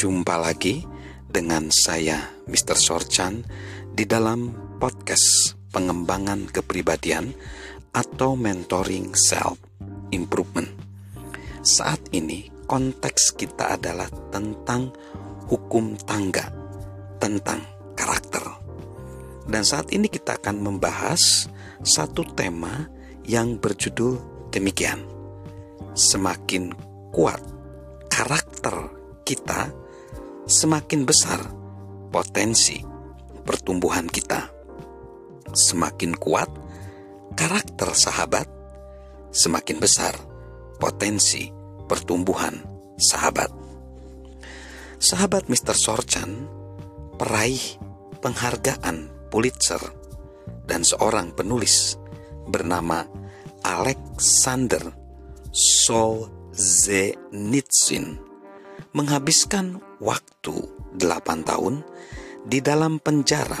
Jumpa lagi dengan saya Mr. Sorchan di dalam podcast pengembangan kepribadian atau mentoring self improvement. Saat ini konteks kita adalah tentang hukum tangga, tentang karakter. Dan saat ini kita akan membahas satu tema yang berjudul demikian. Semakin kuat karakter kita, semakin besar potensi pertumbuhan kita. Semakin kuat karakter sahabat, semakin besar potensi pertumbuhan sahabat. Sahabat Mr. Sorchan, peraih penghargaan Pulitzer dan seorang penulis bernama Alexander Solzhenitsyn menghabiskan waktu 8 tahun di dalam penjara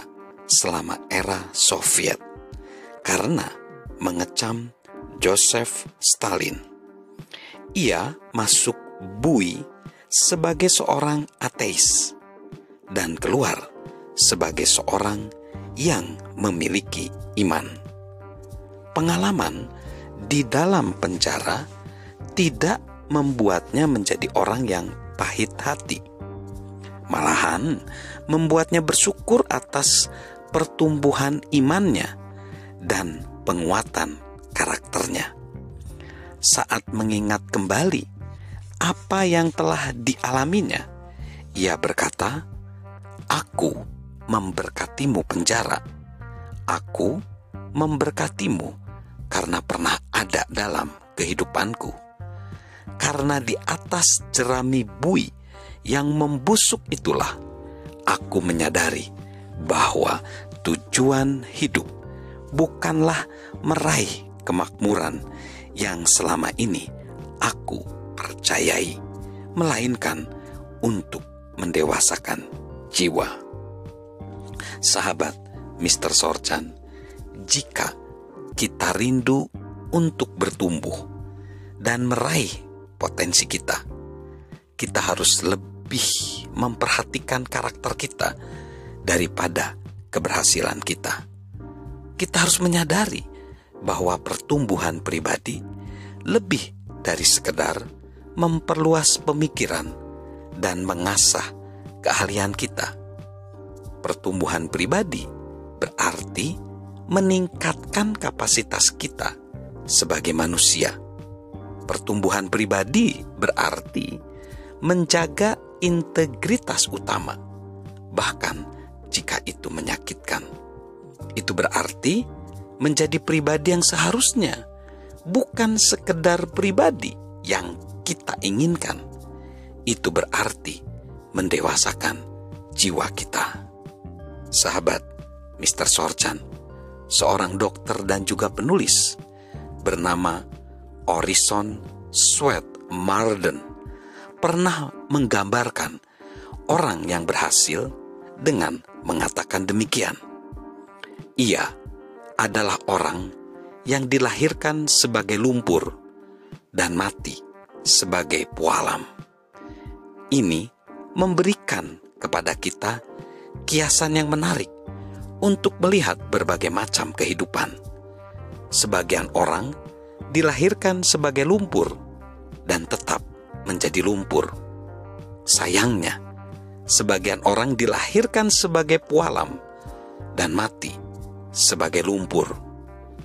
selama era Soviet karena mengecam Joseph Stalin ia masuk bui sebagai seorang ateis dan keluar sebagai seorang yang memiliki iman. Pengalaman di dalam penjara tidak membuatnya menjadi orang yang pahit hati. Malahan membuatnya bersyukur atas pertumbuhan imannya dan penguatan karakternya saat mengingat kembali apa yang telah dialaminya, ia berkata, "Aku memberkatimu penjara. Aku memberkatimu karena pernah ada dalam kehidupanku. Karena di atas jerami bui yang membusuk itulah aku menyadari bahwa tujuan hidup bukanlah meraih kemakmuran yang selama ini aku percayai, melainkan untuk mendewasakan jiwa. Sahabat Mr. Sorchan, jika kita rindu untuk bertumbuh dan meraih potensi kita, kita harus lebih memperhatikan karakter kita daripada keberhasilan kita. Kita harus menyadari bahwa pertumbuhan pribadi lebih dari sekedar memperluas pemikiran dan mengasah keahlian kita. Pertumbuhan pribadi berarti meningkatkan kapasitas kita sebagai manusia. Pertumbuhan pribadi berarti menjaga integritas utama, bahkan jika itu menyakitkan. Itu berarti menjadi pribadi yang seharusnya, bukan sekedar pribadi yang kita inginkan. Itu berarti mendewasakan jiwa kita. Sahabat Mr. Sorchan, seorang dokter dan juga penulis bernama Orison Sweat Marden pernah menggambarkan orang yang berhasil dengan mengatakan demikian. Ia adalah orang yang dilahirkan sebagai lumpur dan mati sebagai pualam. Ini memberikan kepada kita kiasan yang menarik untuk melihat berbagai macam kehidupan. Sebagian orang dilahirkan sebagai lumpur dan tetap menjadi lumpur. Sayangnya, sebagian orang dilahirkan sebagai pualam dan mati sebagai lumpur.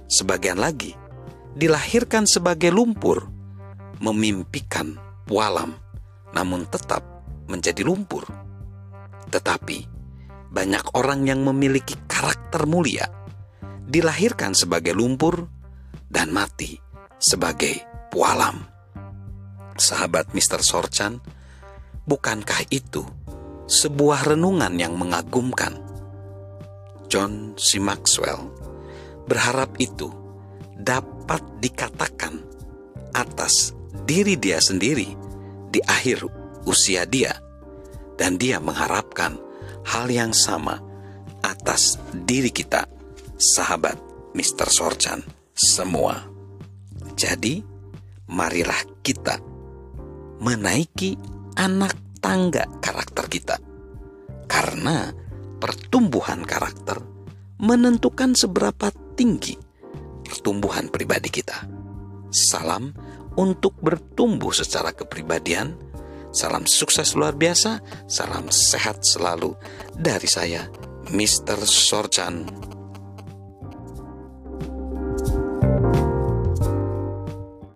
Sebagian lagi dilahirkan sebagai lumpur, memimpikan pualam, namun tetap menjadi lumpur. Tetapi banyak orang yang memiliki karakter mulia, dilahirkan sebagai lumpur dan mati sebagai pualam. Sahabat Mr. Sorchan, bukankah itu sebuah renungan yang mengagumkan? John C. Maxwell berharap itu dapat dikatakan atas diri dia sendiri di akhir usia dia, dan dia mengharapkan hal yang sama atas diri kita, sahabat Mr. Sorchan, semua. Jadi, marilah kita menaiki anak tangga karakter kita. Karena pertumbuhan karakter menentukan seberapa tinggi pertumbuhan pribadi kita. Salam untuk bertumbuh secara kepribadian. Salam sukses luar biasa, salam sehat selalu dari saya, Mr. Sorchan.